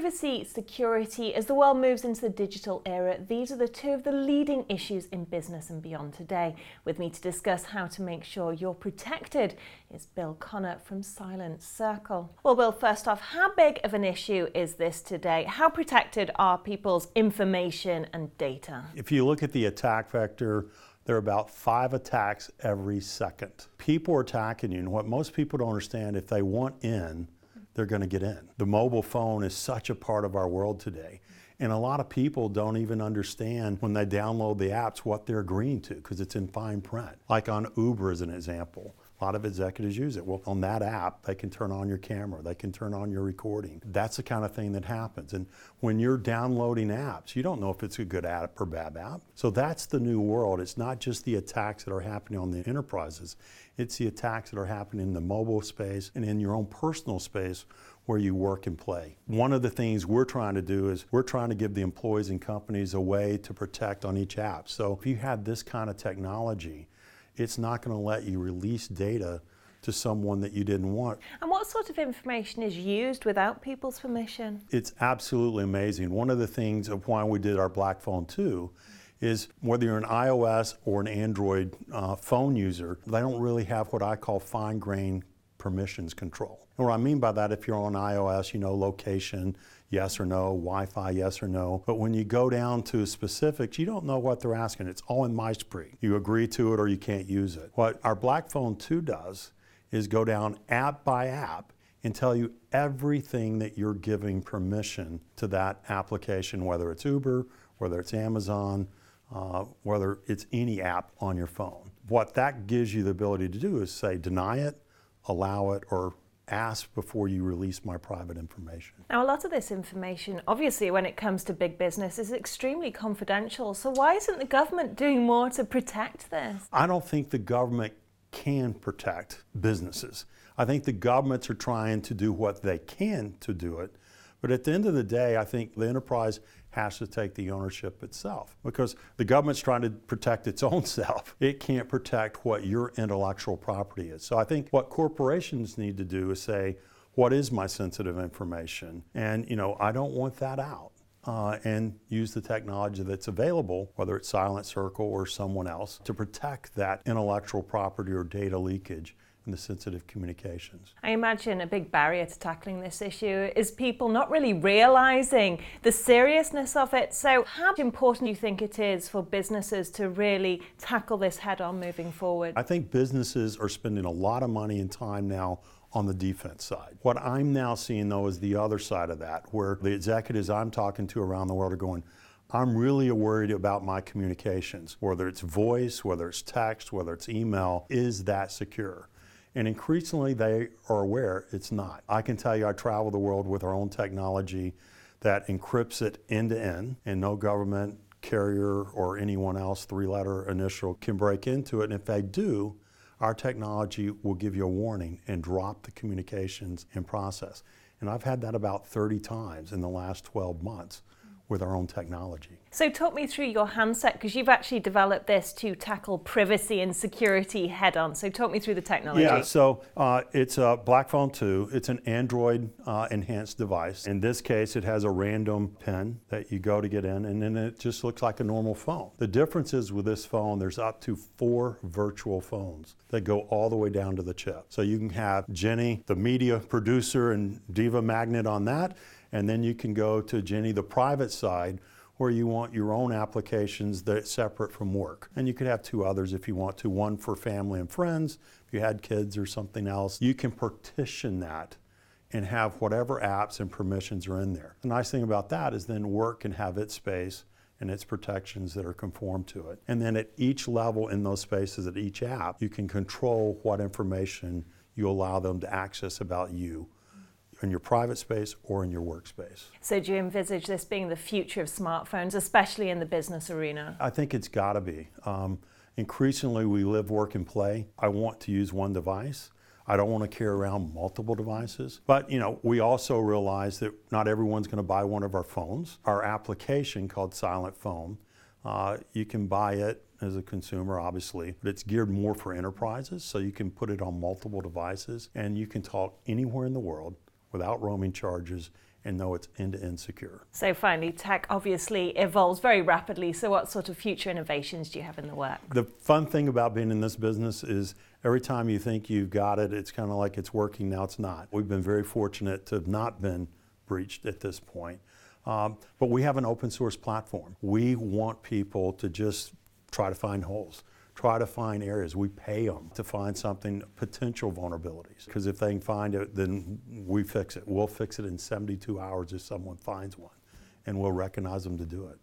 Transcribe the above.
privacy, security, as the world moves into the digital era, these are the two of the leading issues in business and beyond today. With me to discuss how to make sure you're protected is Bill Conner from Silent Circle. Well, Bill, first off, how big of an issue is this today? How protected are people's information and data? If you look at the attack vector, there are about five attacks every second. People are attacking you, and what most people don't understand, if they want in, they're going to get in. The mobile phone is such a part of our world today. And a lot of people don't even understand when they download the apps what they're agreeing to because it's in fine print. Like on Uber, as an example. A lot of executives use it. Well, on that app, they can turn on your camera, they can turn on your recording. That's the kind of thing that happens. And when you're downloading apps, you don't know if it's a good app or bad app. So that's the new world. It's not just the attacks that are happening on the enterprises, it's the attacks that are happening in the mobile space and in your own personal space where you work and play. One of the things we're trying to do is we're trying to give the employees and companies a way to protect on each app. So if you have this kind of technology, it's not going to let you release data to someone that you didn't want. And what sort of information is used without people's permission? It's absolutely amazing. One of the things of why we did our Black Phone 2 is whether you're an iOS or an Android uh, phone user, they don't really have what I call fine grained permissions control. And what I mean by that, if you're on iOS, you know location, yes or no, Wi Fi, yes or no. But when you go down to specifics, you don't know what they're asking. It's all in MySpree. You agree to it or you can't use it. What our Black Phone 2 does is go down app by app and tell you everything that you're giving permission to that application, whether it's Uber, whether it's Amazon, uh, whether it's any app on your phone. What that gives you the ability to do is say deny it, allow it, or ask before you release my private information. Now, a lot of this information, obviously, when it comes to big business, is extremely confidential. So, why isn't the government doing more to protect this? I don't think the government can protect businesses. I think the governments are trying to do what they can to do it. But at the end of the day, I think the enterprise has to take the ownership itself because the government's trying to protect its own self. It can't protect what your intellectual property is. So I think what corporations need to do is say, what is my sensitive information? And, you know, I don't want that out. Uh, and use the technology that's available, whether it's Silent Circle or someone else, to protect that intellectual property or data leakage the sensitive communications. I imagine a big barrier to tackling this issue is people not really realizing the seriousness of it. So, how important do you think it is for businesses to really tackle this head on moving forward? I think businesses are spending a lot of money and time now on the defense side. What I'm now seeing though is the other side of that, where the executives I'm talking to around the world are going, I'm really worried about my communications, whether it's voice, whether it's text, whether it's email, is that secure? And increasingly, they are aware it's not. I can tell you, I travel the world with our own technology that encrypts it end to end, and no government, carrier, or anyone else, three letter initial, can break into it. And if they do, our technology will give you a warning and drop the communications and process. And I've had that about 30 times in the last 12 months with our own technology. So, talk me through your handset because you've actually developed this to tackle privacy and security head on. So, talk me through the technology. Yeah, so uh, it's a Black Phone 2. It's an Android uh, enhanced device. In this case, it has a random pin that you go to get in, and then it just looks like a normal phone. The difference is with this phone, there's up to four virtual phones that go all the way down to the chip. So, you can have Jenny, the media producer, and Diva Magnet on that and then you can go to Jenny, the private side, where you want your own applications that separate from work. And you could have two others if you want to, one for family and friends, if you had kids or something else. You can partition that and have whatever apps and permissions are in there. The nice thing about that is then work can have its space and its protections that are conformed to it. And then at each level in those spaces, at each app, you can control what information you allow them to access about you in your private space or in your workspace. So, do you envisage this being the future of smartphones, especially in the business arena? I think it's got to be. Um, increasingly, we live, work, and play. I want to use one device. I don't want to carry around multiple devices. But you know, we also realize that not everyone's going to buy one of our phones. Our application called Silent Phone, uh, you can buy it as a consumer, obviously, but it's geared more for enterprises, so you can put it on multiple devices and you can talk anywhere in the world without roaming charges and know it's end to end secure. So, finally, tech obviously evolves very rapidly. So, what sort of future innovations do you have in the works? The fun thing about being in this business is every time you think you've got it, it's kind of like it's working, now it's not. We've been very fortunate to have not been breached at this point. Um, but we have an open source platform. We want people to just try to find holes try to find areas. We pay them to find something, potential vulnerabilities. Because if they can find it, then we fix it. We'll fix it in 72 hours if someone finds one, and we'll recognize them to do it.